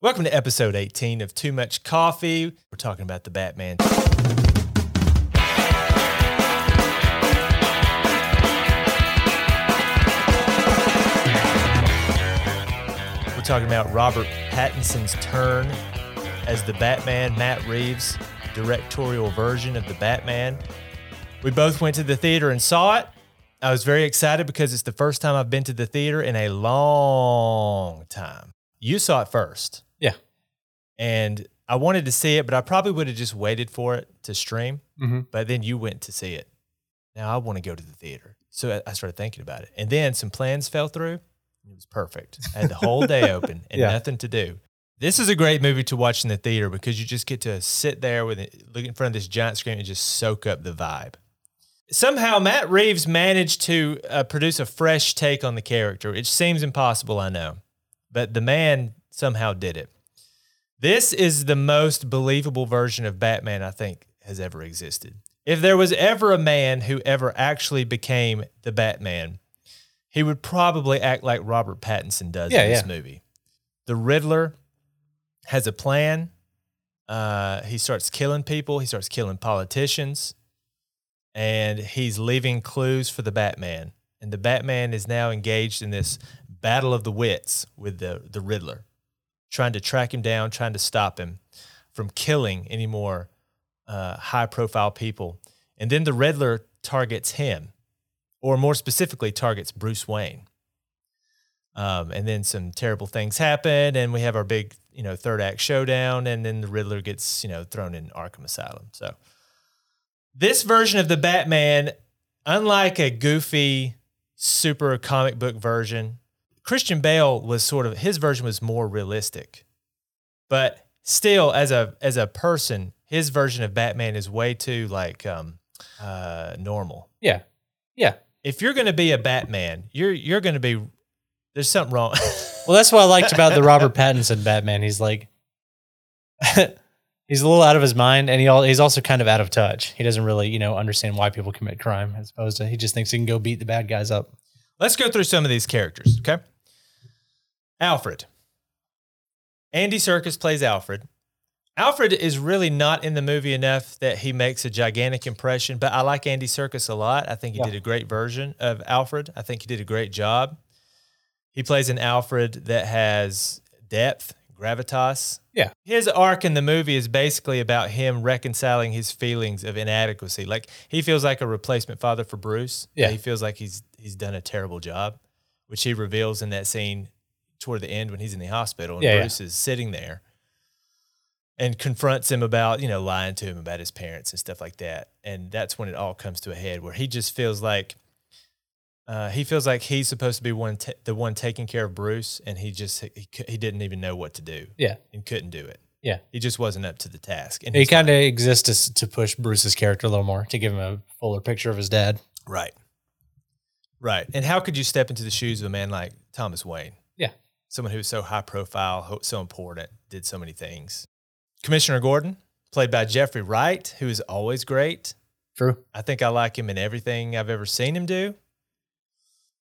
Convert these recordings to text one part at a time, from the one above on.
Welcome to episode 18 of Too Much Coffee. We're talking about the Batman. We're talking about Robert Pattinson's turn as the Batman, Matt Reeves' directorial version of the Batman. We both went to the theater and saw it. I was very excited because it's the first time I've been to the theater in a long time. You saw it first. Yeah. And I wanted to see it, but I probably would have just waited for it to stream. Mm-hmm. But then you went to see it. Now I want to go to the theater. So I- started thinking about it. And then some plans fell through. It was perfect. I had the whole day open and Yeah. nothing to do. This is a great movie to watch in the theater because you just get to sit there with it, look in front of this giant screen and just soak up the vibe. Somehow Matt Reeves managed to uh, produce a fresh take on the character. It seems impossible, I know, but the man somehow did it. This is the most believable version of Batman I think has ever existed. If there was ever a man who ever actually became the Batman, he would probably act like Robert Pattinson does Yeah, in this yeah. movie. The Riddler has a plan. Uh, he starts killing people. He starts killing politicians, and he's leaving clues for the Batman. And the Batman is now engaged in this battle of the wits with the the Riddler, trying to track him down, trying to stop him from killing any more uh, high profile people. And then the Riddler targets him, or more specifically, targets Bruce Wayne. Um, and then some terrible things happen, and we have our big, you know, third act showdown, and then the Riddler gets, you know, thrown in Arkham Asylum. So this version of the Batman, unlike a goofy, super comic book version, Christian Bale was sort of his version was more realistic. But still, as a as a person, his version of Batman is way too like um uh normal. Yeah. Yeah. If you're gonna be a Batman, you're you're gonna be there's something wrong. Well, that's what I liked about the Robert Pattinson Batman. He's like, he's a little out of his mind, and he al- he's also kind of out of touch. He doesn't really, you know, understand why people commit crime, as opposed to he just thinks he can go beat the bad guys up. Let's go through some of these characters, okay? Alfred. Andy Serkis plays Alfred. Alfred is really not in the movie enough that he makes a gigantic impression, but I like Andy Serkis a lot. I think he Yeah. did a great version of Alfred. I think he did a great job. He plays an Alfred that has depth, gravitas. Yeah. His arc in the movie is basically about him reconciling his feelings of inadequacy. Like he feels like a replacement father for Bruce. Yeah. He feels like he's he's done a terrible job, which he reveals in that scene toward the end when he's in the hospital and Yeah, yeah. Bruce is sitting there and confronts him about, you know, lying to him about his parents and stuff like that. And that's when it all comes to a head where he just feels like uh, he feels like he's supposed to be one ta the one taking care of Bruce, and he just he, he didn't even know what to do Yeah. and couldn't do it. Yeah. He just wasn't up to the task. And He kind of exists to, to push Bruce's character a little more to give him a fuller picture of his dad. Right. Right. And how could you step into the shoes of a man like Thomas Wayne? Yeah. Someone who's so high profile, so important, did so many things. Commissioner Gordon, played by Jeffrey Wright, who is always great. True. I think I like him in everything I've ever seen him do.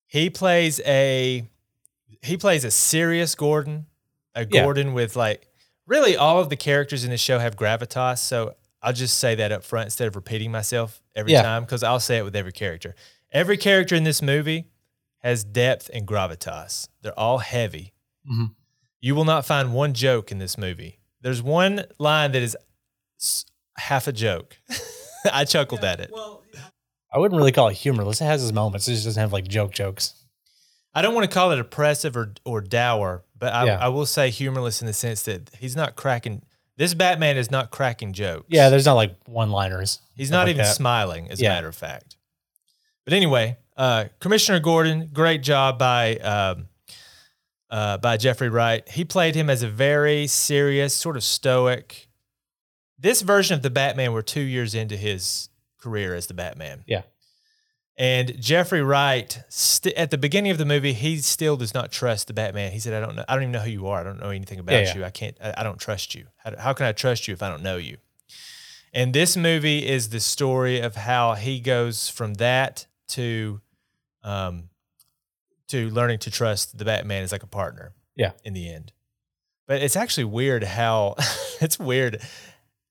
He plays a he plays a serious Gordon, a Yeah. Gordon with like really all of the characters in the show have gravitas. So I'll just say that up front instead of repeating myself every Yeah. time because I'll say it with every character. Every character in this movie has depth and gravitas. They're all heavy. Mhm. You will not find one joke in this movie. There's one line that is half a joke. I chuckled at it. I wouldn't really call it humorless. It has its moments. It just doesn't have like joke jokes. I don't want to call it oppressive or or dour, but I, Yeah. I will say humorless in the sense that he's not cracking. This Batman is not cracking jokes. Yeah, there's not like one liners. he's not like even that. smiling, as a matter of fact. But anyway, uh, Commissioner Gordon, great job by um, uh, by Jeffrey Wright. He played him as a very serious, sort of stoic. This version of the Batman, we're two years into his career as the Batman. Yeah. And Jeffrey Wright, st- at the beginning of the movie, he still does not trust the Batman. He said, "I don't know. I don't even know who you are. I don't know anything about Yeah, yeah. you. I can't. I, I don't trust you. How, how can I trust you if I don't know you?" And this movie is the story of how he goes from that to, um, to learning to trust the Batman as like a partner. Yeah. In the end, But it's actually weird how it's weird.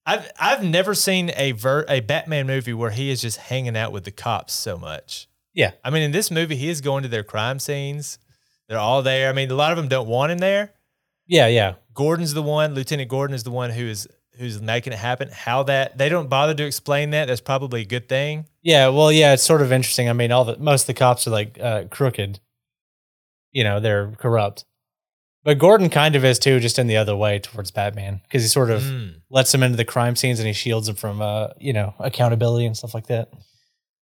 I've I've never seen a ver, a Batman movie where he is just hanging out with the cops so much. Yeah. I mean, in this movie, he is going to their crime scenes. They're all there. I mean, a lot of them don't want him there. Yeah, yeah. Gordon's the one. Lieutenant Gordon is the one who is who's making it happen. How that they don't bother to explain that. That's probably a good thing. Yeah, well, yeah, it's sort of interesting. I mean, all the most of the cops are like uh, crooked. You know, they're corrupt. But Gordon kind of is too, just in the other way towards Batman because he sort of Mm. lets him into the crime scenes and he shields him from, uh, you know, accountability and stuff like that.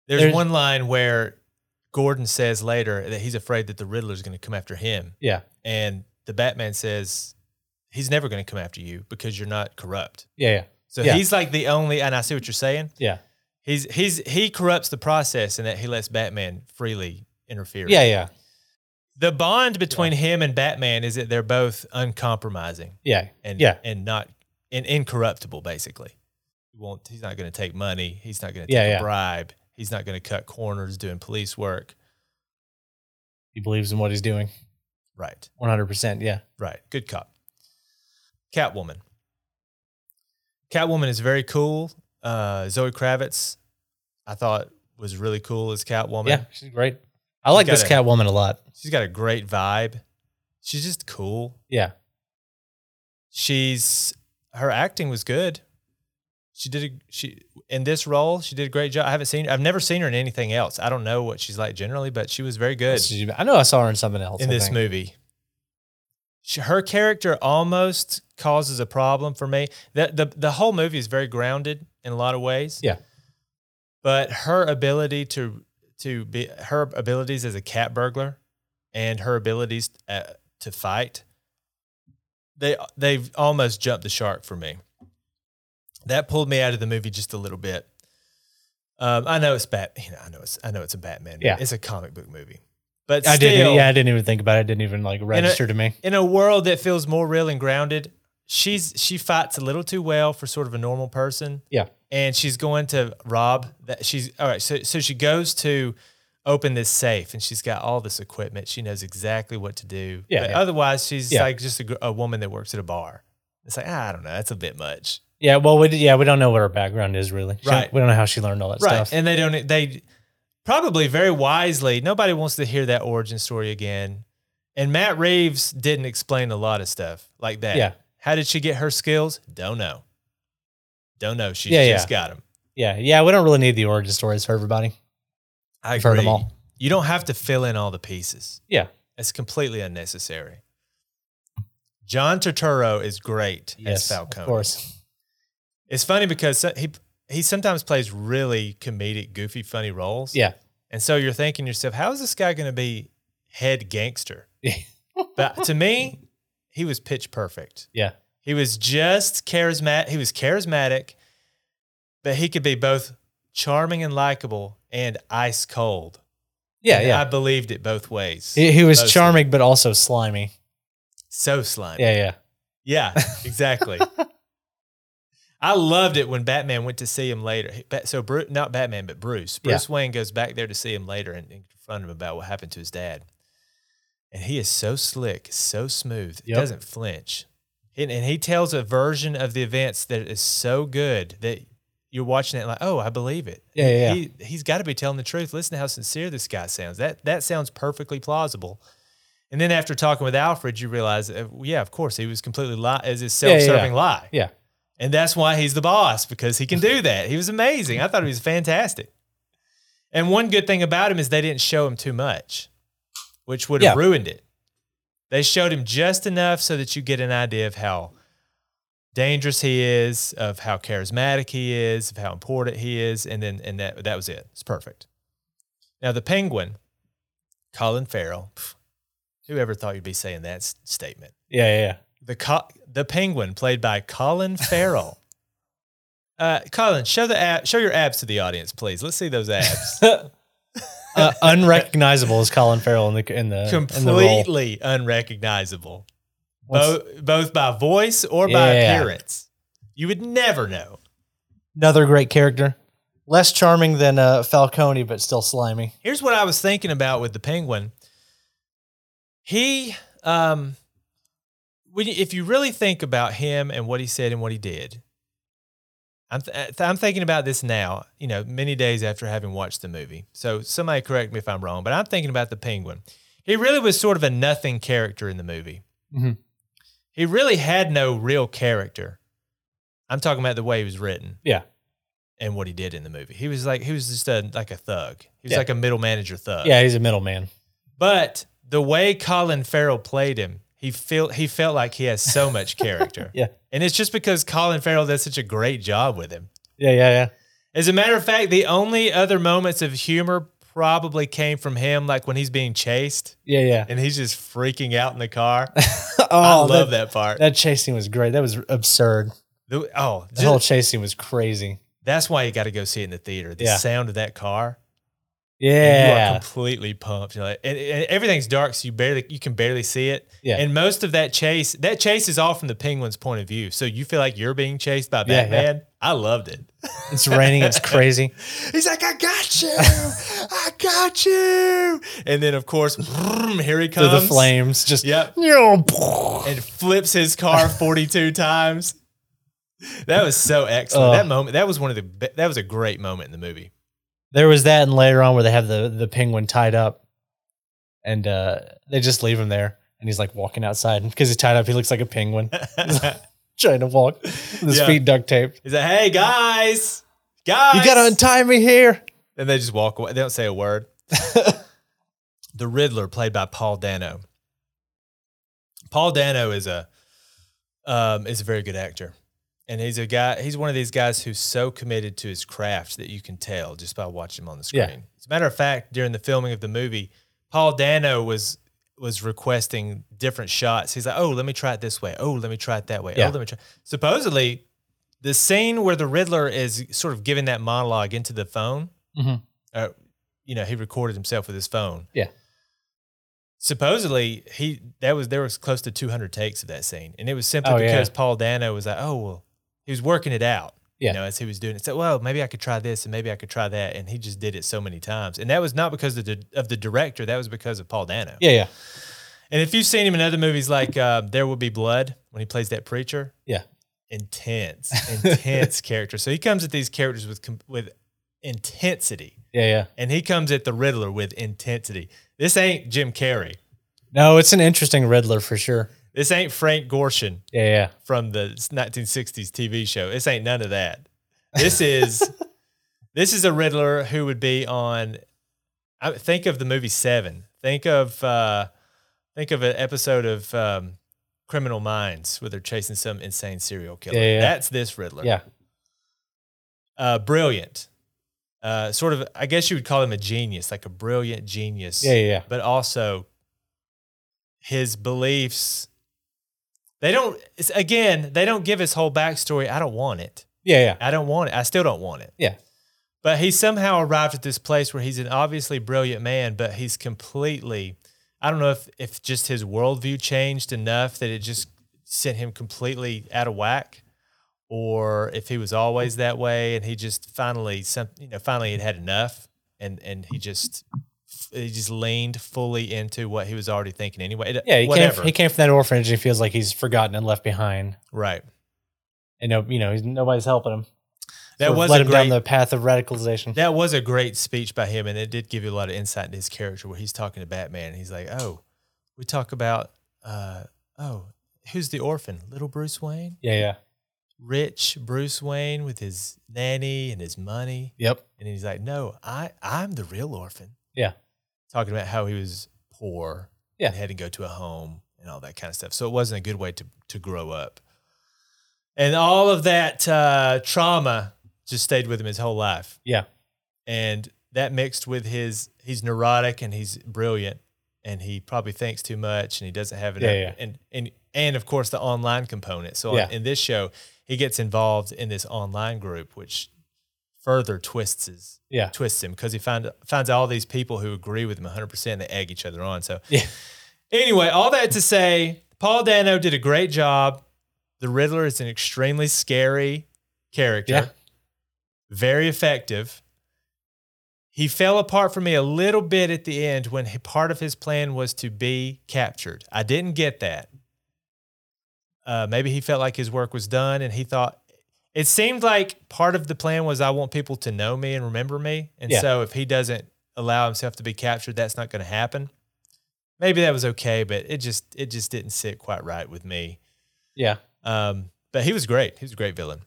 There's, There's- one line where Gordon says later that he's afraid that the Riddler is going to come after him, Yeah, and the Batman says he's never going to come after you because you're not corrupt. yeah, yeah, So Yeah. he's like the only, and I see what you're saying. yeah, He's he's he corrupts the process in that he lets Batman freely interfere. yeah, yeah, The bond between him and Batman is that they're both uncompromising yeah, and Yeah. and not and incorruptible. Basically, he won't. He's not going to take money. He's not going to take Yeah, a yeah. bribe. He's not going to cut corners doing police work. He believes in what he's doing. Right. One hundred percent. Yeah, Right. Good cop. Catwoman. Catwoman is very cool. Uh, Zoe Kravitz, I thought was really cool as Catwoman. yeah, she's great. I like this got Catwoman a lot. She's got a great vibe. She's just cool. Yeah, She's her acting was good. She did a, she in this role. She did a great job. I haven't seen. I've never seen her in anything else. I don't know what she's like generally, but she was very good She- I know I saw her in something else in I this think. movie. She, her character almost causes a problem for me. That the the whole movie is very grounded in a lot of ways. Yeah. But her ability to to be her abilities as a cat burglar and her abilities uh, to fight they they've almost jumped the shark for me. That pulled me out of the movie just a little bit. Um, I know it's Bat. You know, I know it's I know it's a Batman. movie. Yeah. it's a comic book movie. But I still, didn't. Yeah, I didn't even think about it. It didn't even like register to me. in a world that feels more real and grounded, she's she fights a little too well for sort of a normal person. Yeah. And she's going to rob that she's all right. So so she goes to open this safe and she's got all this equipment. She knows exactly what to do. Yeah, But yeah. otherwise she's Yeah. like just a, a woman that works at a bar. It's like, ah, I don't know, that's a bit much. Yeah, well, we yeah we don't know what her background is really. She- Right. We don't know how she learned all that Right. stuff. And they don't they probably very wisely, nobody wants to hear that origin story again. And Matt Reeves didn't explain a lot of stuff like that. Yeah. How did she get her skills? Don't know. Don't know. She Yeah, just got them. yeah, yeah. We don't really need the origin stories for everybody. I We've heard agree. them all. You don't have to fill in all the pieces. Yeah. It's completely unnecessary. John Turturro is great Yes, as Falcone. of course. It's funny because he he sometimes plays really comedic, goofy, funny roles. Yeah. And so you're thinking to yourself, how is this guy going to be head gangster? but to me, he was pitch perfect. Yeah. He was just charismatic. He was charismatic, but he could be both charming and likable and ice cold. Yeah, And yeah. I believed it both ways. He, he was Mostly. charming, but also slimy. So slimy. Yeah, yeah. Yeah, exactly. I loved it when Batman went to see him later. So, Bruce, not Batman, but Bruce. Yeah. Bruce Wayne goes back there to see him later and, and confront him about what happened to his dad. And he is so slick, so smooth. He Yep. doesn't flinch. And, and he tells a version of the events that is so good that you're watching it like, oh, I believe it. Yeah, yeah, yeah. He, he's got to be telling the truth. Listen to how sincere this guy sounds. That that sounds perfectly plausible. And then after talking with Alfred, you realize, uh, yeah, of course, he was completely li- as his Yeah, yeah, yeah. self-serving lie. Yeah. And that's why he's the boss because he can do that. He was amazing. I thought he was fantastic. And one good thing about him is they didn't show him too much, which would have Yeah. ruined it. They showed him just enough so that you get an idea of how dangerous he is, of how charismatic he is, of how important he is, and then and that that was it. It's perfect. Now the penguin, Colin Farrell. Whoever thought you'd be saying that statement? Yeah, yeah, The co- the penguin played by Colin Farrell. Uh, Colin, show the ab- show your abs to the audience, please. Let's see those abs. uh, unrecognizable as Colin Farrell in the in the in the. Completely unrecognizable, both both by voice or by Yeah. appearance. You would never know. Another great character. Less charming than uh, Falcone, but still slimy. Here's what I was thinking about with the penguin. He, um, when you, if you really think about him and what he said and what he did, I'm th- I'm thinking about this now. You know, many days after having watched the movie. So somebody correct me if I'm wrong, but I'm thinking about the Penguin. He really was sort of a nothing character in the movie. Mhm. He really had no real character. I'm talking about the way he was written Yeah. and what he did in the movie. He was like he was just a like a thug. He was Yeah. like a middle manager thug. Yeah, he's a middleman. But the way Colin Farrell played him, he felt he felt like he has so much character. Yeah. And it's just because Colin Farrell does such a great job with him. Yeah, yeah, yeah. As a matter of fact, the only other moments of humor probably came from him, like when he's being chased Yeah, yeah. and he's just freaking out in the car. oh, I love that, part. That chasing was great. That was absurd. The- oh, The just- whole chasing was crazy. that's why you got to go see it in the theater. The Yeah. sound of that car. And you are Yeah. completely pumped. You're like, and, and everything's dark, so you barely you can barely see it. Yeah. And most of that chase, that chase is all from the penguin's point of view. So you feel like you're being chased by Yeah, yeah. Batman. I loved it. It's raining. It's crazy. He's like, I got you, I got you. And then of course, here he Through comes. the flames. Just Yep. Yeah. And flips his car 42 times. That was so excellent. Oh. that moment, that was one of the that was a great moment in the movie. There was that, and later on where they have the the penguin tied up, and uh, they just leave him there, and he's like walking outside because he's tied up. He looks like a penguin trying to walk with his Yeah. feet duct taped. He's like, hey guys, guys. You gotta untie me here. And they just walk away. They don't say a word. the Riddler, played by Paul Dano. Paul Dano is a um, is a very good actor, and he's a guy. He's one of these guys who's so committed to his craft that you can tell just by watching him on the screen. Yeah. As a matter of fact, during the filming of the movie, Paul Dano was was requesting different shots. He's like, "Oh, let me try it this way. Oh, let me try it that way. Yeah. Oh, let me try." Supposedly, the scene where the Riddler is sort of giving that monologue into the phone, Mhm. uh, you know, he recorded himself with his phone. Yeah. Supposedly, he that was there was close to 200 takes of that scene, and it was simply Oh, yeah. because Paul Dano was like, "Oh, well," he was working it out. Yeah. You know, as he was doing it, so well, maybe I could try this, and maybe I could try that, and he just did it so many times, and that was not because of the of the director, that was because of Paul Dano. Yeah, yeah, And if you've seen him in other movies like uh, There Will Be Blood, when he plays that preacher, yeah. intense, intense character. So he comes at these characters with with intensity, Yeah, yeah. and he comes at the Riddler with intensity. This ain't Jim Carrey. No, it's an interesting Riddler for sure. This ain't Frank Gorshin Yeah, yeah. from the 1960s TV show. This ain't none of that. This is this is a Riddler who would be on. I think of the movie Seven. Think of uh, think of an episode of um, Criminal Minds where they're chasing some insane serial killer. Yeah, yeah. That's this Riddler. Yeah. uh, brilliant. Uh, sort of, I guess you would call him a genius, like a brilliant genius. Yeah, yeah, yeah. But also, his beliefs. They don't. It's, again, they don't give his whole backstory. I don't want it. Yeah, yeah. I don't want it. I still don't want it. Yeah. But he somehow arrived at this place where he's an obviously brilliant man, but he's completely. I don't know if if just his worldview changed enough that it just sent him completely out of whack, or if he was always that way and he just finally some you know finally had had enough and and he just he just leaned fully into what he was already thinking anyway. It- Yeah, he came, he came from that orphanage and he feels like he's forgotten and left behind. right. And no, you know, he's, nobody's helping him. That Sort of was led a him down great- the path of radicalization. That was a great speech by him, and it did give you a lot of insight into his character. Where he's talking to Batman, and he's like, "Oh, we talk about, uh, oh, who's the orphan? Little Bruce Wayne, yeah, yeah. rich Bruce Wayne with his nanny and his money." Yep. And he's like, "No, I, I'm the real orphan." Yeah. Talking about how he was poor Yeah. and had to go to a home and all that kind of stuff. So it wasn't a good way to to grow up, and all of that uh, trauma just stayed with him his whole life Yeah. and that mixed with his he's neurotic and he's brilliant and he probably thinks too much and he doesn't have enough Yeah, yeah. and and and of course the online component so Yeah. in this show he gets involved in this online group which further twists his Yeah. twists him because he find, finds all these people who agree with him 100% they egg each other on so Yeah. anyway all that to say paul dano did a great job the riddler is an extremely scary character Yeah. very effective. He fell apart for me a little bit at the end when he- part of his plan was to be captured. I didn't get that. uh, maybe he felt like his work was done, and he thought it seemed like part of the plan was I want people to know me and remember me, and Yeah. so if he doesn't allow himself to be captured, that's not going to happen. Maybe that was okay, but it just it just didn't sit quite right with me. Yeah. Um, but he was great. He was a great villain.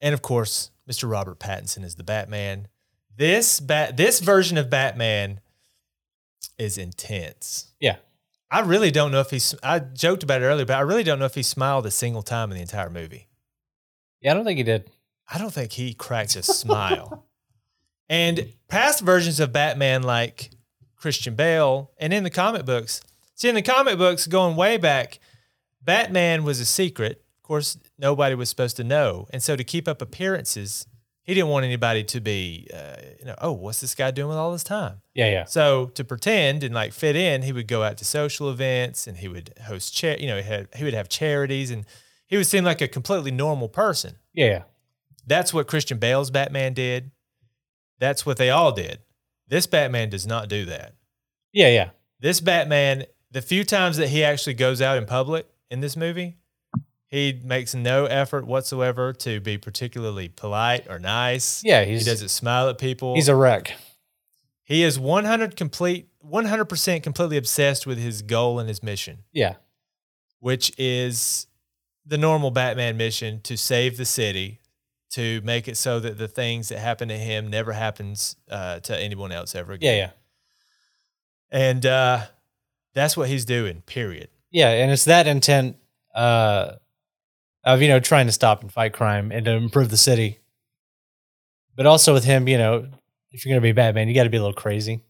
And of course, Mr. Robert Pattinson is the Batman. This bat this version of Batman is intense. Yeah. I really don't know if he's I joked about it earlier, but I really don't know if he smiled a single time in the entire movie. Yeah, I don't think he did. I don't think he cracked a smile. And past versions of Batman, like Christian Bale, and in the comic books, see, in the comic books going way back, Batman was a secret. Of course, nobody was supposed to know. And so to keep up appearances, he didn't want anybody to be, uh, you know, oh, what's this guy doing with all this time? Yeah, yeah. So to pretend and like fit in, he would go out to social events and he would host, cha- you know, he, had, he would have charities and he would seem like a completely normal person. Yeah. That's what Christian Bale's Batman did. That's what they all did. This Batman does not do that. Yeah, yeah. This Batman, the few times that he actually goes out in public in this movie, he makes no effort whatsoever to be particularly polite or nice. Yeah, He doesn't smile at people. he's a wreck. he is 100 complete 100% completely obsessed with his goal and his mission, Yeah. which is the normal Batman mission to save the city, to make it so that the things that happen to him never happens uh, to anyone else ever again. Yeah, yeah. And uh, that's what he's doing, period. Yeah, and it's that intent uh of, you know, trying to stop and fight crime and to improve the city. But also with him, you know, if you're gonna be Batman, you gotta be a little crazy.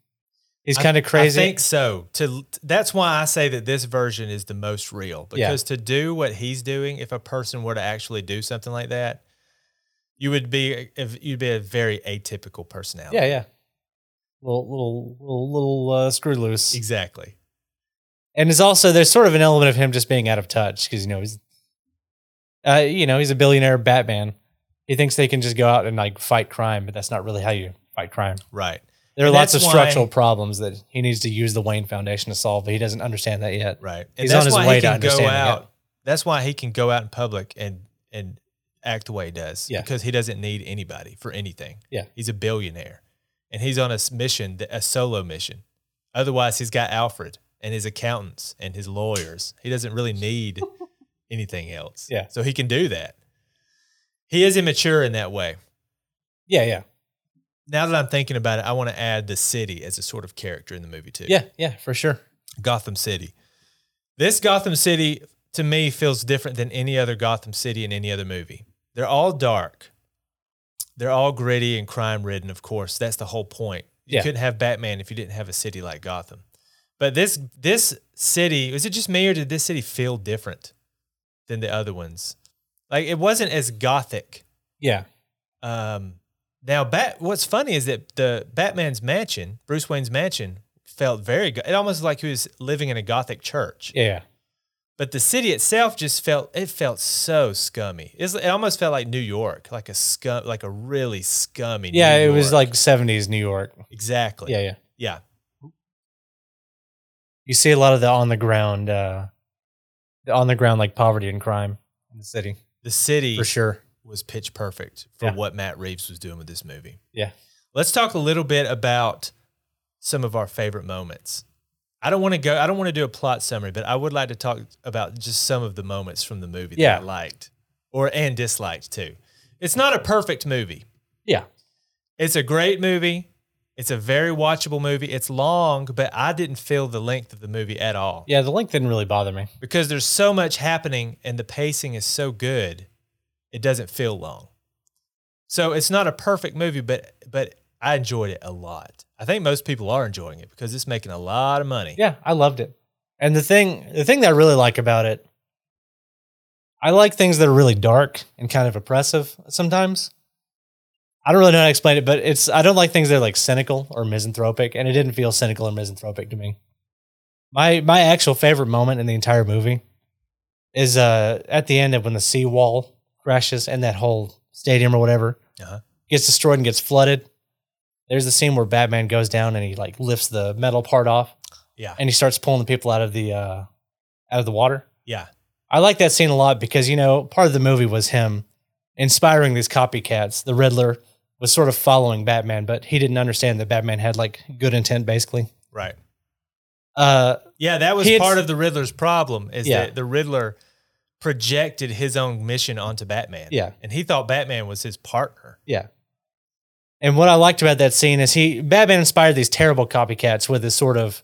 He's kind of crazy. I think so. To that's why I say that this version is the most real Yeah. because to do what he's doing, if a person were to actually do something like that, you would be if you'd be a very atypical personality. yeah, yeah. Little little little little uh, screw loose. exactly. and it's also there's sort of an element of him just being out of touch because you know he's uh you know he's a billionaire batman he thinks they can just go out and like fight crime but that's not really how you fight crime Right. There are lots of that's why- structural problems that he needs to use the wayne foundation to solve but he doesn't understand that yet Right. And He's that's on his why way he to can go understanding it. out. That's why he can go out in public and and act the way he does. Yeah. Because he doesn't need anybody for anything. Yeah. He's a billionaire. And he's on a mission, th- a solo mission. Otherwise, he's got Alfred and his accountants and his lawyers. He doesn't really need anything else. Yeah. So he can do that. He is immature in that way. yeah yeah Now that I'm thinking about it, I want to add the city as a sort of character in the movie too. yeah yeah for sure Gotham City. This Gotham City to me feels different than any other Gotham City in any other movie. They're all dark. They're all gritty and crime ridden, of course. That's the whole point. You Yeah. couldn't have Batman if you didn't have a city like Gotham. But this this city, was it just me or did this city feel different than the other ones? Like it wasn't as gothic. yeah Um, now, Bat. What's funny is that the Batman's mansion, Bruce Wayne's mansion, felt very. go- It almost like he was living in a gothic church. yeah But the city itself just felt. It felt so scummy. It's, it almost felt like New York, like a scum, like a really scummy. yeah it was like 70s new york exactly. yeah yeah Yeah. you see a lot of the on the ground uh the on the ground like poverty and crime in the city The city for sure was pitch perfect for Yeah. what Matt Reeves was doing with this movie. Yeah. Let's talk a little bit about some of our favorite moments. I don't want to go I don't want to do a plot summary, but I would like to talk about just some of the moments from the movie Yeah. that I liked or and disliked too. It's not a perfect movie. yeah It's a great movie. It's a very watchable movie. It's long, but I didn't feel the length of the movie at all yeah the length didn't really bother me because there's so much happening and the pacing is so good, it doesn't feel long. So it's not a perfect movie, but but I enjoyed it a lot. I think most people are enjoying it because it's making a lot of money. Yeah, I loved it. And the thing the thing that I really like about it, I like things that are really dark and kind of oppressive sometimes. I don't really know how to explain it, but it's I don't like things that are like cynical or misanthropic, and it didn't feel cynical or misanthropic to me. My my actual favorite moment in the entire movie is uh at the end of when the seawall crashes and that whole stadium or whatever Uh-huh. gets destroyed and gets flooded. There's the scene where Batman goes down and he like lifts the metal part off Yeah. and he starts pulling the people out of the uh out of the water. Yeah. I like that scene a lot because you know part of the movie was him inspiring these copycats. The Riddler was sort of following Batman, but he didn't understand that Batman had like good intent, basically. Right. Uh, Yeah, that was part of the Riddler's problem is Yeah. that the Riddler projected his own mission onto Batman. Yeah. And he thought Batman was his partner. Yeah. And what I liked about that scene is he Batman inspired these terrible copycats with this sort of,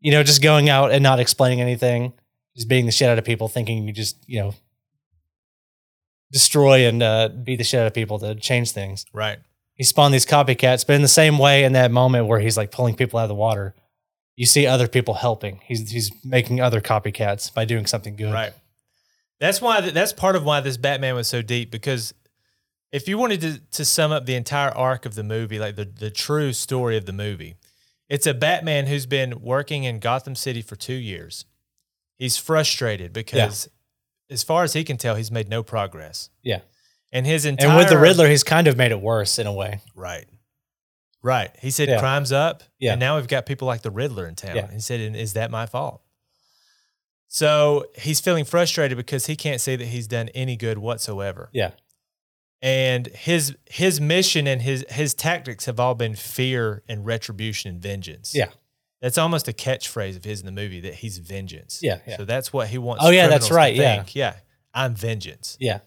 you know, just going out and not explaining anything, just beating the shit out of people, thinking you just, you know, destroy and uh, beat the shit out of people to change things. Right. He spawned these copycats, but in the same way, in that moment where he's like pulling people out of the water, you see other people helping. He's he's making other copycats by doing something good. Right. That's why that's part of why this Batman was so deep because if you wanted to, to sum up the entire arc of the movie, like the, the true story of the movie, it's a Batman who's been working in Gotham City for two years. He's frustrated because, as far as he can tell, he's made no progress. Yeah. And his entire And with the Riddler, he's kind of made it worse in a way. Right. Right. He said Yeah. crime's up. Yeah. And now we've got people like the Riddler in town. Yeah. He said, and is that my fault? So he's feeling frustrated because he can't say that he's done any good whatsoever. Yeah. And his his mission and his his tactics have all been fear and retribution and vengeance. Yeah. That's almost a catchphrase of his in the movie that he's vengeance. Yeah, yeah. So that's what he wants. Oh, yeah, that's right, yeah. Yeah. I'm vengeance. Yeah.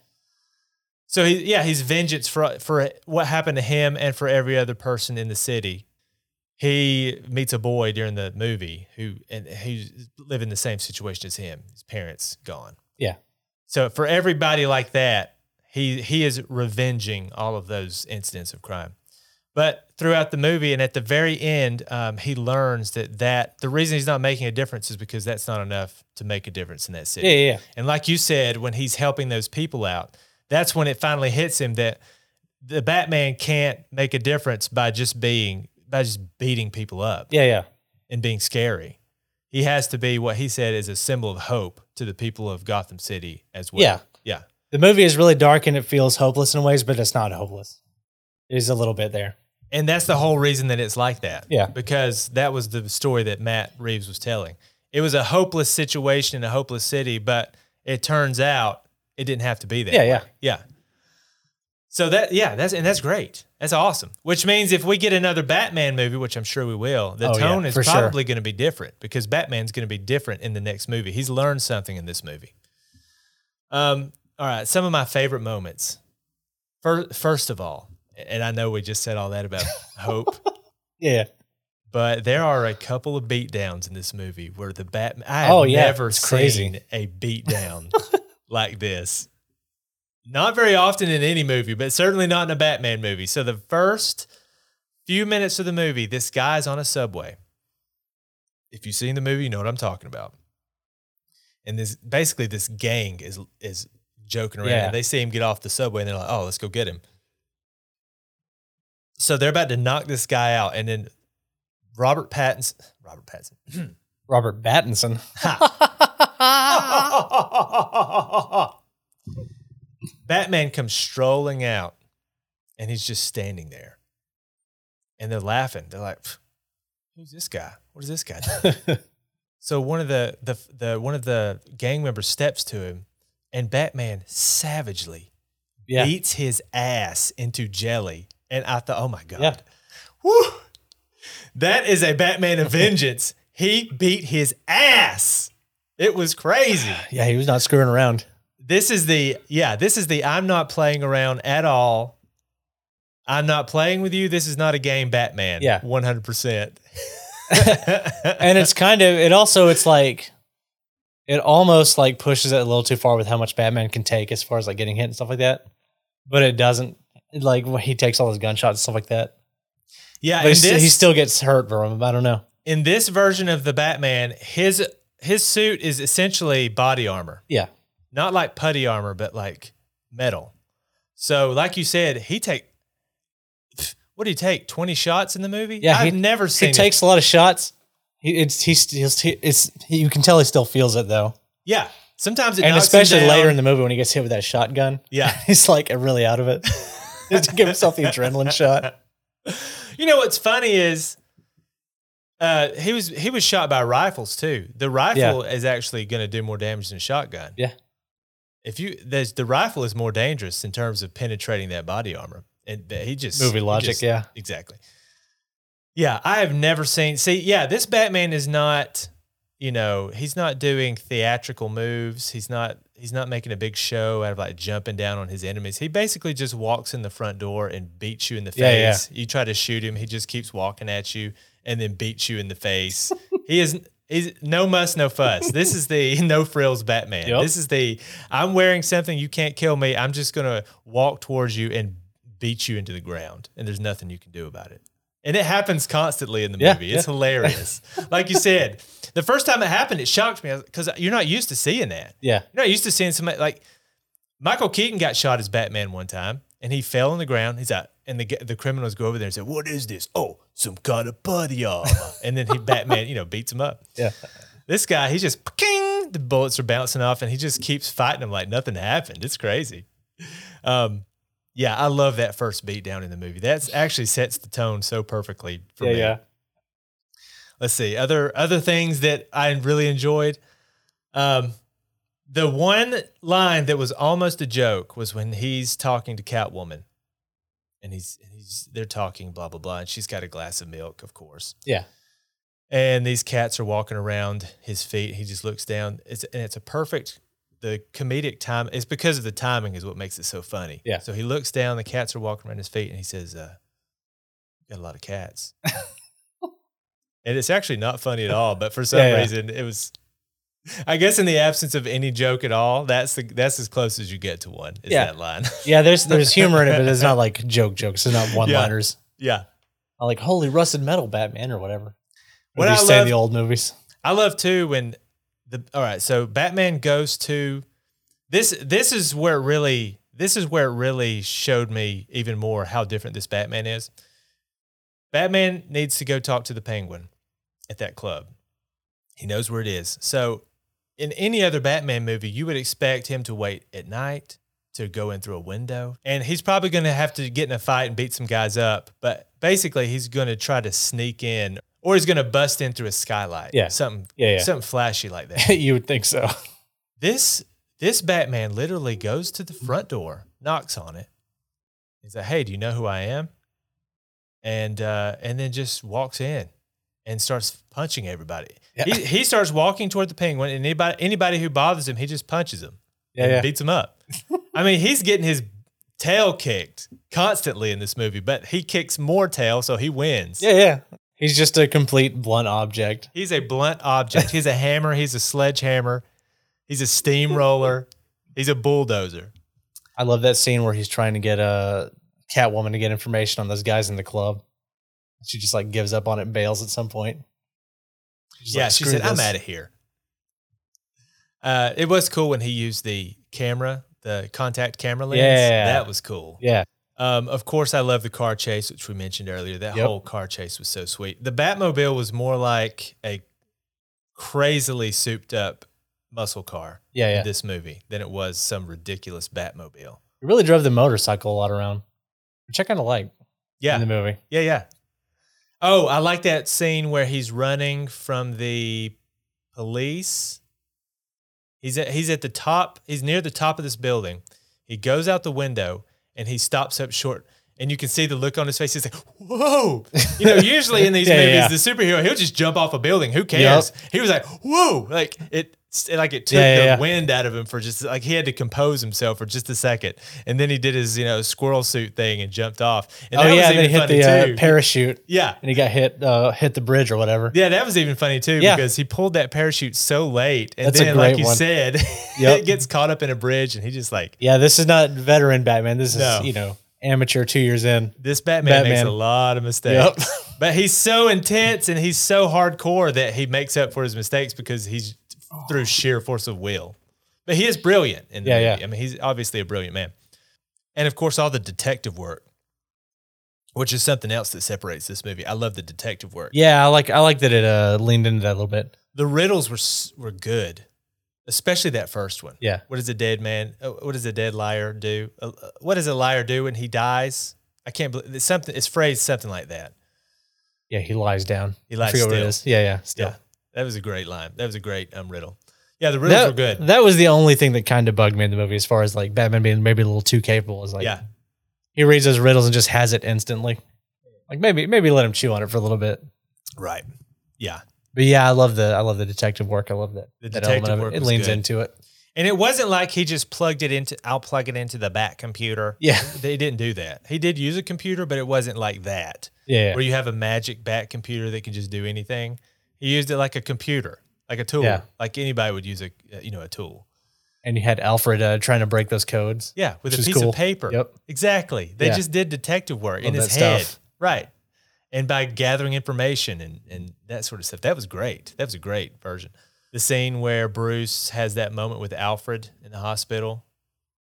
So he, yeah, he's vengeance for for what happened to him and for every other person in the city. He meets a boy during the movie who and who's living the same situation as him. His parents gone. Yeah. So for everybody like that, he he is revenging all of those incidents of crime. But throughout the movie and at the very end, um, he learns that that the reason he's not making a difference is because that's not enough to make a difference in that city. Yeah. Yeah. And like you said, when he's helping those people out, that's when it finally hits him that the Batman can't make a difference by just being by just beating people up Yeah. Yeah. and being scary. He has to be what he said is a symbol of hope to the people of Gotham City as well. Yeah. Yeah. The movie is really dark and it feels hopeless in ways, but it's not hopeless. There's a little bit there. And that's the whole reason that it's like that. Yeah. Because that was the story that Matt Reeves was telling. It was a hopeless situation in a hopeless city, but it turns out it didn't have to be that. Yeah, way. yeah. Yeah. So that yeah, that's and that's great. That's awesome. Which means if we get another Batman movie, which I'm sure we will, the Oh, yeah, tone is for sure. probably going to be different because Batman's going to be different in the next movie. He's learned something in this movie. Um, all right, some of my favorite moments. First, first of all, and I know we just said all that about hope, Yeah. but there are a couple of beatdowns in this movie where the Batman. I have Oh, yeah, never it's seen crazy. a beatdown like this. Not very often in any movie, but certainly not in a Batman movie. So the first few minutes of the movie, this guy's on a subway. If you've seen the movie, you know what I'm talking about. And this basically this gang is is joking around. Yeah. They see him get off the subway and they're like, "Oh, let's go get him." So they're about to knock this guy out, and then Robert Pattinson, Robert Pattinson, Robert Pattinson. Batman comes strolling out and he's just standing there. And they're laughing. They're like, who's this guy? What does this guy do? so one of the, the the one of the gang members steps to him and Batman savagely yeah. beats his ass into jelly. And I thought, oh my God. Yeah. Woo! That is a Batman of vengeance. He beat his ass. It was crazy. Yeah. He was not screwing around. This is the yeah, this is the I'm not playing around at all. I'm not playing with you. This is not a game, Batman. Yeah. 100%. and it's kind of, it also, it's like, it almost like pushes it a little too far with how much Batman can take as far as like getting hit and stuff like that. But it doesn't. Like when he takes all his gunshots and stuff like that. yeah, But he, st- this, he still gets hurt from him. I don't know. in this version of the Batman, his his suit is essentially body armor. Yeah. Not like putty armor, but like metal. So, like you said, he take what do you take? 20 shots in the movie? Yeah, I've he- never seen He it. takes a lot of shots. He, it's, he, still- he, it's, he, you can tell he still feels it though. Yeah. Sometimes it and especially later in the movie when he gets hit with that shotgun. Yeah. He's like really out of it. Just to give himself the adrenaline shot. You know what's funny is Uh, he was he was shot by rifles too. The rifle is actually going to do more damage than a shotgun. Yeah. If you there's the rifle is more dangerous in terms of penetrating that body armor, and he just Movie logic, just- yeah. exactly. Yeah, I have never seen. See, yeah, this Batman is not. You know, he's not doing theatrical moves. He's not. He's not making a big show out of like jumping down on his enemies. He basically just walks in the front door and beats you in the Yeah, yeah. face. You try to shoot him, he just keeps walking at you and then beats you in the face. he is. He's no muss, no fuss. This is the no frills Batman. Yep. This is the I'm wearing something you can't kill me. I'm just gonna walk towards you and beat you into the ground, and there's nothing you can do about it. And it happens constantly in the Yeah, movie. It's hilarious. like you said, the first time it happened, it shocked me because you're not used to seeing that. Yeah. You're not used to seeing somebody like Michael Keaton got shot as Batman one time, and he fell on the ground. He's out, and the the criminals go over there and say, "What is this? Oh, some kind of body armor." and then he Batman, you know, beats him up. Yeah. This guy, he's just king, the bullets are bouncing off, and he just keeps fighting them like nothing happened. It's crazy. Um, yeah, I love that first beat down in the movie. That's actually sets the tone so perfectly for Yeah. me. Yeah. Let's see other other things that I really enjoyed. Um, the one line that was almost a joke was when he's talking to Catwoman, and he's he's they're talking blah blah blah, and she's got a glass of milk, of course. Yeah. And these cats are walking around his feet. He just looks down. It's and it's a perfect the comedic time. It's because of the timing is what makes it so funny. Yeah. So he looks down. The cats are walking around his feet, and he says, uh, "Got a lot of cats." and it's actually not funny at all. But for some Yeah, yeah. reason, it was. I guess in the absence of any joke at all, that's the that's as close as you get to one. Is Yeah. that line? Yeah. There's there's humor in it, but it's not like joke jokes. It's not one liners. yeah. I like holy rusted metal Batman or whatever. What I you say in love- the old movies. I love too when the all right. So Batman goes to this. This is where really. This is where it really showed me even more how different this Batman is. Batman needs to go talk to the Penguin at that club. He knows where it is. So in any other Batman movie, you would expect him to wait at night to go in through a window. And he's probably going to have to get in a fight and beat some guys up. But basically, he's going to try to sneak in or he's going to bust in through a skylight. Yeah. Something, Yeah, yeah. something flashy like that. you would think so. this, this Batman literally goes to the front door, knocks on it. He's like, hey, do you know who I am? And, uh, and then just walks in and starts punching everybody. Yeah. He, he starts walking toward the penguin, and anybody anybody who bothers him, he just punches him Yeah. and Yeah. beats him up. I mean, he's getting his tail kicked constantly in this movie, but he kicks more tail, so he wins. Yeah. Yeah. He's just a complete blunt object. He's a blunt object. He's a hammer. He's a sledgehammer. He's a steamroller. He's a bulldozer. I love that scene where he's trying to get a Catwoman to get information on those guys in the club. She just like gives up on it and bails at some point. She's yeah, like, she "Screw said, "I'm out of here." Uh, it was cool when he used the camera, the contact camera lens. Yeah. that was cool. Yeah. Um, of course, I love the car chase, which we mentioned earlier. That Yep. whole car chase was so sweet. The Batmobile was more like a crazily souped up muscle car Yeah. Yeah. in this movie than it was some ridiculous Batmobile. It really drove the motorcycle a lot around, which I kind of like Yeah, in the movie. yeah, yeah. Oh, I like that scene where he's running from the police. He's at he's at the top. He's near the top of this building. He goes out the window and he stops up short. And you can see the look on his face. He's like, "Whoa!" You know, usually in these Yeah, movies, yeah. the superhero he'll just jump off a building. Who cares? He was like, "Whoa!" Like it, like it took Yeah, yeah, the yeah. wind out of him for just like he had to compose himself for just a second. And then he did his you know squirrel suit thing and jumped off. And oh yeah, was and then he hit the uh, parachute Yeah. and he got hit uh, hit the bridge or whatever. Yeah, that was even funny too because he pulled that parachute so late, and That's then, like you one. said, Yep. it gets caught up in a bridge, and he just like Yeah, this is not veteran Batman. This is No. you know amateur two years in. this Batman, makes a lot of mistakes. but he's so intense and he's so hardcore that he makes up for his mistakes because he's through sheer force of will. But he is brilliant in the Yeah, movie. yeah. I mean, he's obviously a brilliant man, and of course, all the detective work, which is something else that separates this movie. I love the detective work. Yeah, I like I like that it uh, leaned into that a little bit. the riddles were were good, especially that first one. Yeah. What does a dead man? uh, What does a dead liar do? Uh, uh, What does a liar do when he dies? I can't believe it's something. It's phrased something like that. Yeah, he lies down. He lies forget what it still. Yeah, yeah, still. Yeah, that was a great line. That was a great um, riddle. Yeah, the riddles That, were good. that was the only thing that kind of bugged me in the movie, as far as like Batman being maybe a little too capable. Is like, yeah, he reads those riddles and just has it instantly. Like maybe maybe let him chew on it for a little bit. right. Yeah, But yeah, I love the I love the detective work. I love that. The that detective element work it. It leans good. into it. and it wasn't like he just plugged it into. I'll plug it into the Bat computer. Yeah, They didn't do that. He did use a computer, but it wasn't like that, yeah, where you have a magic Bat computer that can just do anything. He used it like a computer, like a tool, Yeah. like anybody would use a you know a tool. and you had Alfred uh, trying to break those codes. Yeah, with a piece cool. of paper. Yep. Exactly. They Yeah. just did detective work in his head. stuff. Right. And by gathering information and, and that sort of stuff. That was great. That was a great version. The scene where Bruce has that moment with Alfred in the hospital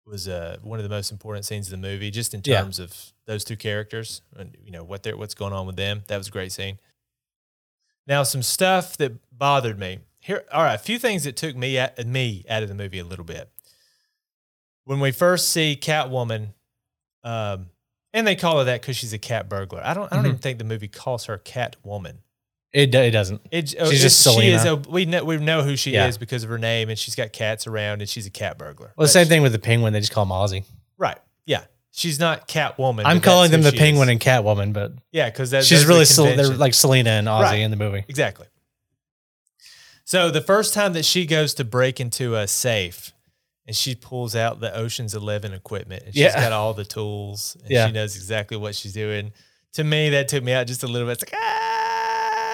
was uh, one of the most important scenes of the movie, just in Yeah. terms of those two characters and you know what they're what's going on with them. That was a great scene. Now, some stuff that bothered me. Here, all right, a few things that took me at, me out of the movie a little bit. When we first see Catwoman, um, and they call her that because she's a cat burglar. I don't. I don't Mhm. even think the movie calls her Catwoman. It, it doesn't. It, She's just she is a, we know we know who she Yeah. is because of her name, and she's got cats around, and she's a cat burglar. Well, the same she- thing with the penguin. They just call him Ozzy. right? She's not Catwoman. I'm calling them the penguin is. and Catwoman, but yeah, because that's she's really the Sel- they're like Selina and Ozzy Right. in the movie. Exactly. So the first time that she goes to break into a safe and she pulls out the Ocean's Eleven equipment and she's Yeah. got all the tools and Yeah. she knows exactly what she's doing. To me, that took me out just a little bit. It's like,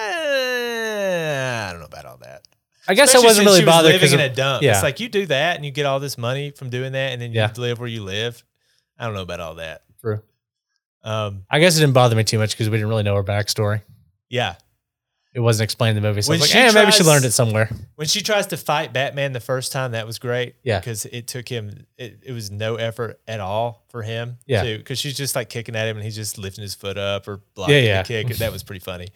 ah, I don't know about all that. I guess Especially I wasn't really she was bothered living because in a dump. yeah. It's like you do that and you get all this money from doing that and then you Yeah. live where you live. I don't know about all that. True. Um, I guess it didn't bother me too much because we didn't really know her backstory. yeah. It wasn't explained in the movie, so I was like, she eh, maybe she learned it somewhere. When she tries to fight Batman the first time, that was great. Yeah. Because it took him, it, it was no effort at all for him. Yeah. Because she's just like kicking at him and he's just lifting his foot up or blocking Yeah, yeah. the kick. That was pretty funny.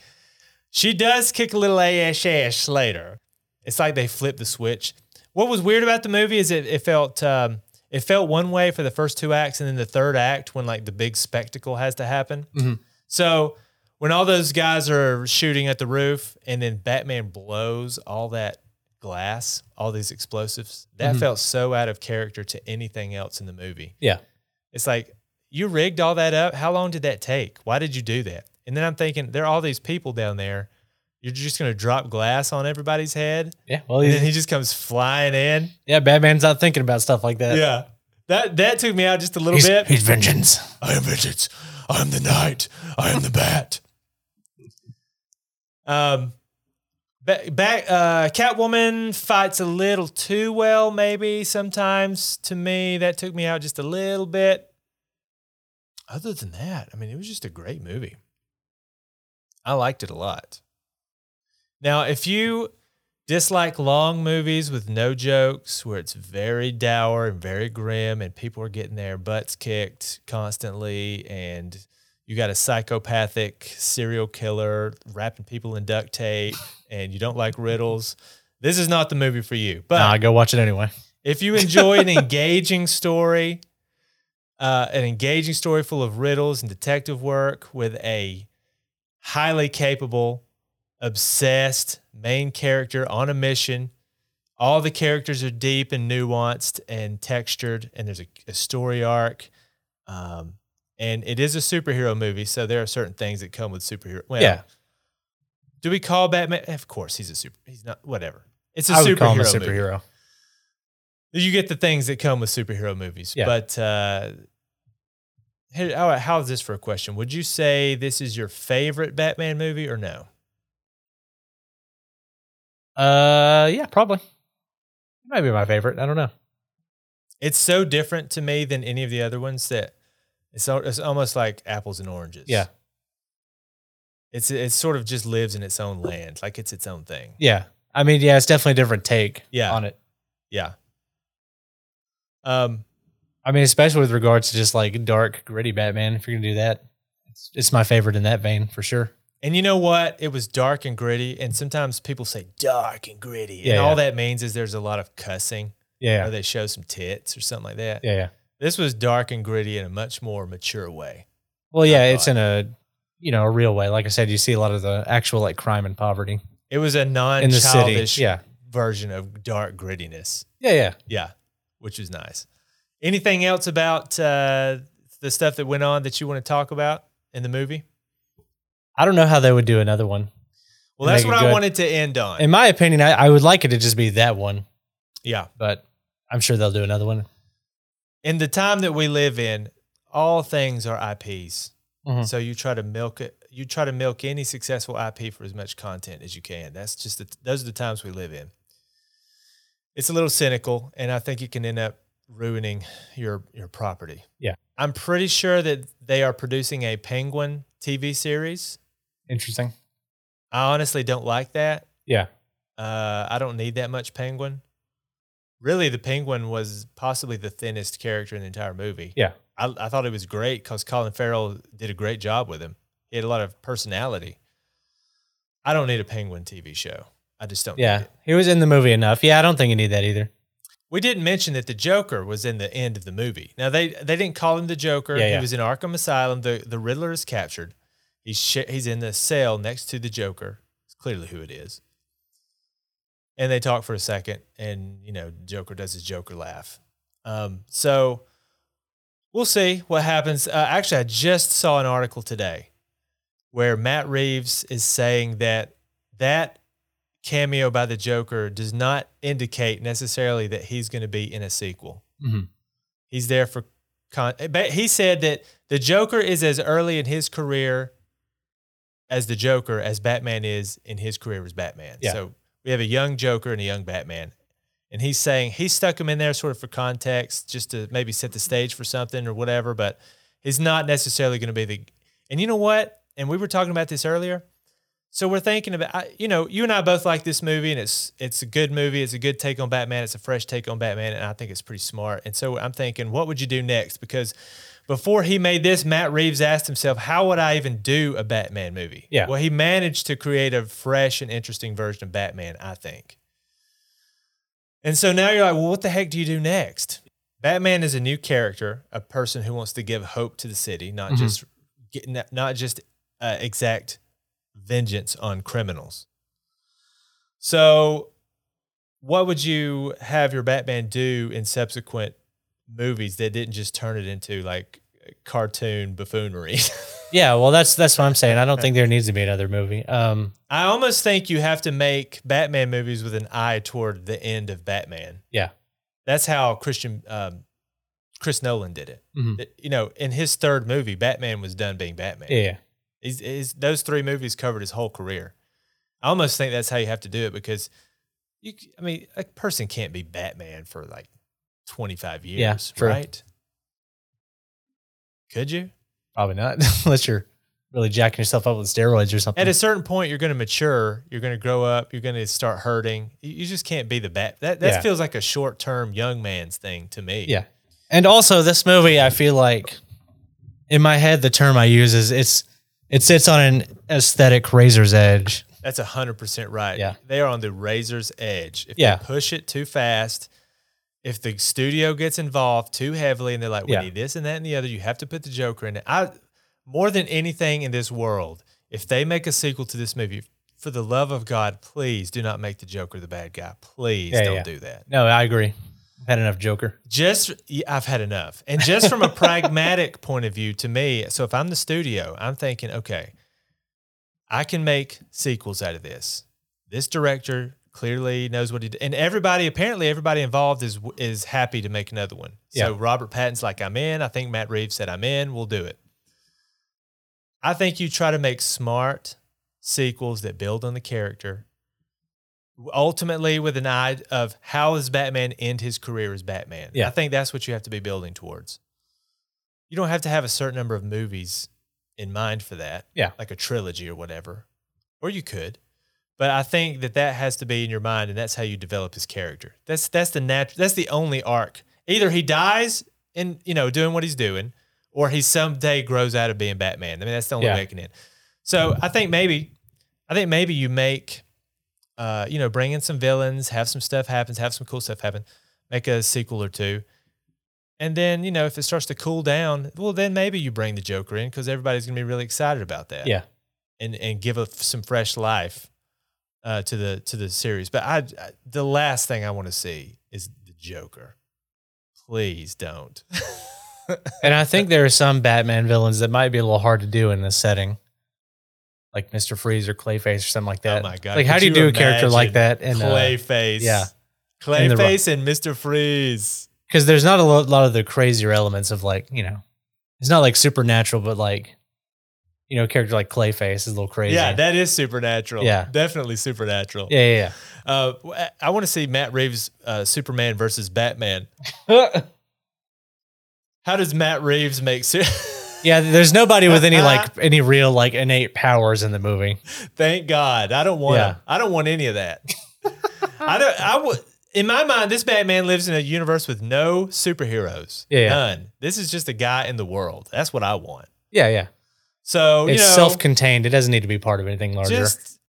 She does kick a little ass ass later. It's like they flipped the switch. What was weird about the movie is it, it felt, um, it felt one way for the first two acts, and then the third act when like the big spectacle has to happen. Mhm. So when all those guys are shooting at the roof, and then Batman blows all that glass, all these explosives, that Mhm. felt so out of character to anything else in the movie. Yeah. It's like you rigged all that up. How long did that take? Why did you do that? And then I'm thinking there are all these people down there. You're just going to drop glass on everybody's head, Yeah. Well, and then he just comes flying in. yeah, Batman's not thinking about stuff like that. Yeah. That that took me out just a little He's, bit. he's vengeance. I am vengeance. I am the knight. I am the bat. Um, back, back uh, Catwoman fights a little too well, maybe sometimes to me. That took me out just a little bit. Other than that, I mean, it was just a great movie. I liked it a lot. Now, if you dislike long movies with no jokes, where it's very dour and very grim, and people are getting their butts kicked constantly, and you got a psychopathic serial killer wrapping people in duct tape, and you don't like riddles, this is not the movie for you. But Nah, go watch it anyway. if you enjoy an engaging story, uh, an engaging story full of riddles and detective work with a highly capable, obsessed main character on a mission, all the characters are deep and nuanced and textured, and there's a, a story arc. Um, and it is a superhero movie, so there are certain things that come with superhero. Well, Yeah. Do we call Batman? Of course, he's a super. He's not. Whatever. It's a I would superhero. call him a movie superhero. you get the things that come with superhero movies. Yeah. But uh, right, how is this for a question? Would you say this is your favorite Batman movie or no? Uh, yeah, probably. It might be my favorite. I don't know. It's so different to me than any of the other ones that it's, it's almost like apples and oranges. Yeah. It's it sort of just lives in its own land, like it's its own thing. Yeah. I mean, yeah, it's definitely a different take Yeah. on it. Yeah. Um. I mean, especially with regards to just like dark, gritty Batman. If you're gonna do that, it's, it's my favorite in that vein for sure. And you know what? It was dark and gritty, and sometimes people say dark and gritty, Yeah, and all that means is there's a lot of cussing, Yeah, or they show some tits or something like that. yeah, yeah. This was dark and gritty in a much more mature way. Well, yeah, it's in a you know, a real way. Like I said, you see a lot of the actual like crime and poverty It was a non-childish. Yeah. version of dark grittiness. Yeah. Yeah. Yeah, which is nice. Anything else about uh, the stuff that went on that you want to talk about in the movie? I don't know how they would do another one. Well, that's what I good. wanted to end on. In my opinion, I, I would like it to just be that one, yeah. but I'm sure they'll do another one. In the time that we live in, all things are IPs. Mhm. So you try to milk it. You try to milk any successful IP for as much content as you can. That's just the, those are the times we live in. It's a little cynical, and I think it can end up ruining your your property. Yeah. I'm pretty sure that they are producing a Penguin TV series. Interesting. I honestly don't like that. Yeah. Uh, I don't need that much penguin. Really, the penguin was possibly the thinnest character in the entire movie. Yeah. I, I thought it was great because Colin Farrell did a great job with him. He had a lot of personality. I don't need a penguin TV show. I just don't. Need Yeah. He was in the movie enough. Yeah. I don't think you need that either. We didn't mention that the Joker was in the end of the movie. Now they they didn't call him the Joker. Yeah, he was in Arkham Asylum. The the Riddler is captured. He's sh- he's in the cell next to the Joker. It's clearly who it is. And they talk for a second, and you know, Joker does his Joker laugh. Um, so we'll see what happens. Uh, actually, I just saw an article today where Matt Reeves is saying that that cameo by the Joker does not indicate necessarily that he's going to be in a sequel. Mhm. He's there for con. But he said that the Joker is as early in his career as the Joker as Batman is in his career as Batman. Yeah. So we have a young Joker and a young Batman. And he's saying he stuck him in there sort of for context, just to maybe set the stage for something or whatever, but he's not necessarily going to be the. And you know what? And we were talking about this earlier. So we're thinking about, you know, you and I both like this movie, and it's it's a good movie. It's a good take on Batman. It's a fresh take on Batman, and I think it's pretty smart. And so I'm thinking, what would you do next? Because before he made this, Matt Reeves asked himself, how would I even do a Batman movie? Yeah. Well, he managed to create a fresh and interesting version of Batman, I think. And so now you're like, well, what the heck do you do next? Batman is a new character, a person who wants to give hope to the city, not Mhm. just not just uh, exact vengeance on criminals. So, what would you have your Batman do in subsequent movies that didn't just turn it into like cartoon buffoonery? Yeah. Well, that's that's what I'm saying. I don't think there needs to be another movie. Um. I almost think you have to make Batman movies with an eye toward the end of Batman. Yeah. That's how Christian um, Chris Nolan did it. Mhm. You know, in his third movie, Batman was done being Batman. Yeah. He's, he's, those three movies covered his whole career. I almost think that's how you have to do it because you. I mean, a person can't be Batman for like twenty five years, Yeah, right? Could you? Probably not, unless you're really jacking yourself up with steroids or something. At a certain point, you're going to mature. You're going to grow up. You're going to start hurting. You, just can't be the bat. That that Yeah. feels like a short term young man's thing to me. Yeah. And also this movie, I feel like in my head the term I use is it's it sits on an aesthetic razor's edge. That's a hundred percent right. Yeah. They are on the razor's edge. If Yeah. push it too fast, if the studio gets involved too heavily and they're like, we Yeah. need this and that and the other, you have to put the Joker in it. I more than anything in this world, if they make a sequel to this movie, for the love of God, please do not make the Joker the bad guy. Please Yeah, don't yeah. do that. No, I agree. I've had enough Joker. just yeah, I've had enough. And just from a pragmatic point of view, to me, so if I'm the studio, I'm thinking, okay, I can make sequels out of this. This director clearly knows what he did, and everybody apparently everybody involved is is happy to make another one. Yeah. So Robert Pattinson's like, I'm in. I think Matt Reeves said I'm in. We'll do it. I think you try to make smart sequels that build on the character ultimately with an eye of how does Batman end his career as Batman. Yeah. I think that's what you have to be building towards. You don't have to have a certain number of movies in mind for that. Yeah. Like a trilogy or whatever. Or you could. But I think that that has to be in your mind and that's how you develop his character. That's that's the nat- that's the only arc. Either he dies in, you know, doing what he's doing or he someday grows out of being Batman. I mean, that's the only Yeah. way it can end. So, I think maybe I think maybe you make uh, you know, bring in some villains, have some stuff happens, have some cool stuff happen, make a sequel or two. And then, you know, if it starts to cool down, well, then maybe you bring the Joker in because everybody's going to be really excited about that. Yeah. And, and give a, some fresh life uh, to the to the series. But I, I the last thing I want to see is the Joker. Please don't. And I think there are some Batman villains that might be a little hard to do in this setting. Like Mr. Freeze or Clayface or something like that. Oh my god! Like how Could do you, do a character like that in uh, Clayface? yeah. Clayface the and Mr. Freeze. because there's not a lo- lot of the crazier elements of like you know it's not like supernatural but like you know a character like clayface is a little crazy Yeah, that is supernatural. Yeah. definitely supernatural. yeah yeah, Uh, w- I want to see Matt Reeves uh, Superman versus Batman. How does Matt Reeves make? Su- yeah there's nobody with any like any real like innate powers in the movie Thank God. I don't want. Yeah. I don't want any of that. I don't. I would. In my mind, this Batman lives in a universe with no superheroes. Yeah. None. This is just a guy in the world. That's what I want. yeah yeah So you it's know, self-contained it doesn't need to be part of anything larger just.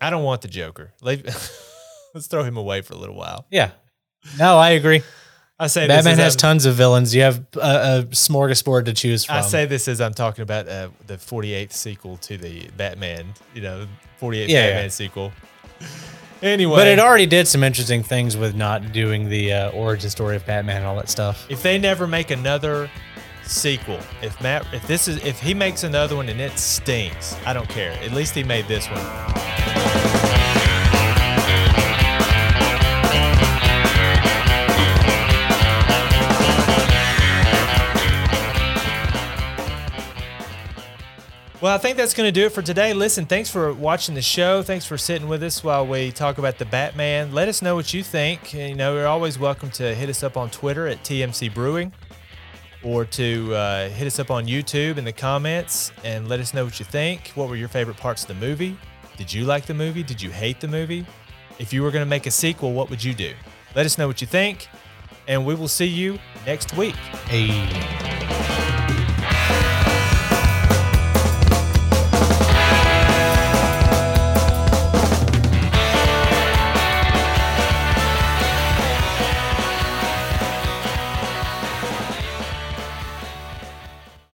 I don't want the Joker. Let's throw him away for a little while. yeah no i agree I say batman has I'm- tons of villains you have a, a smorgasbord to choose from I say this as I'm talking about uh, the 48th sequel to the Batman, you know, 48th Yeah, Batman yeah. sequel. Anyway, but it already did some interesting things with not doing the uh, origin story of batman and all that stuff if they never make another sequel, if Matt, if this is, if he makes another one and it stinks, I don't care. At least he made this one. Well, I think that's going to do it for today. Listen, thanks for watching the show. Thanks for sitting with us while we talk about the Batman. Let us know what you think. You know, you're always welcome to hit us up on Twitter at TMC Brewing or to uh, hit us up on YouTube in the comments and let us know what you think. What were your favorite parts of the movie? Did you like the movie? Did you hate the movie? If you were going to make a sequel, what would you do? Let us know what you think, and we will see you next week. hey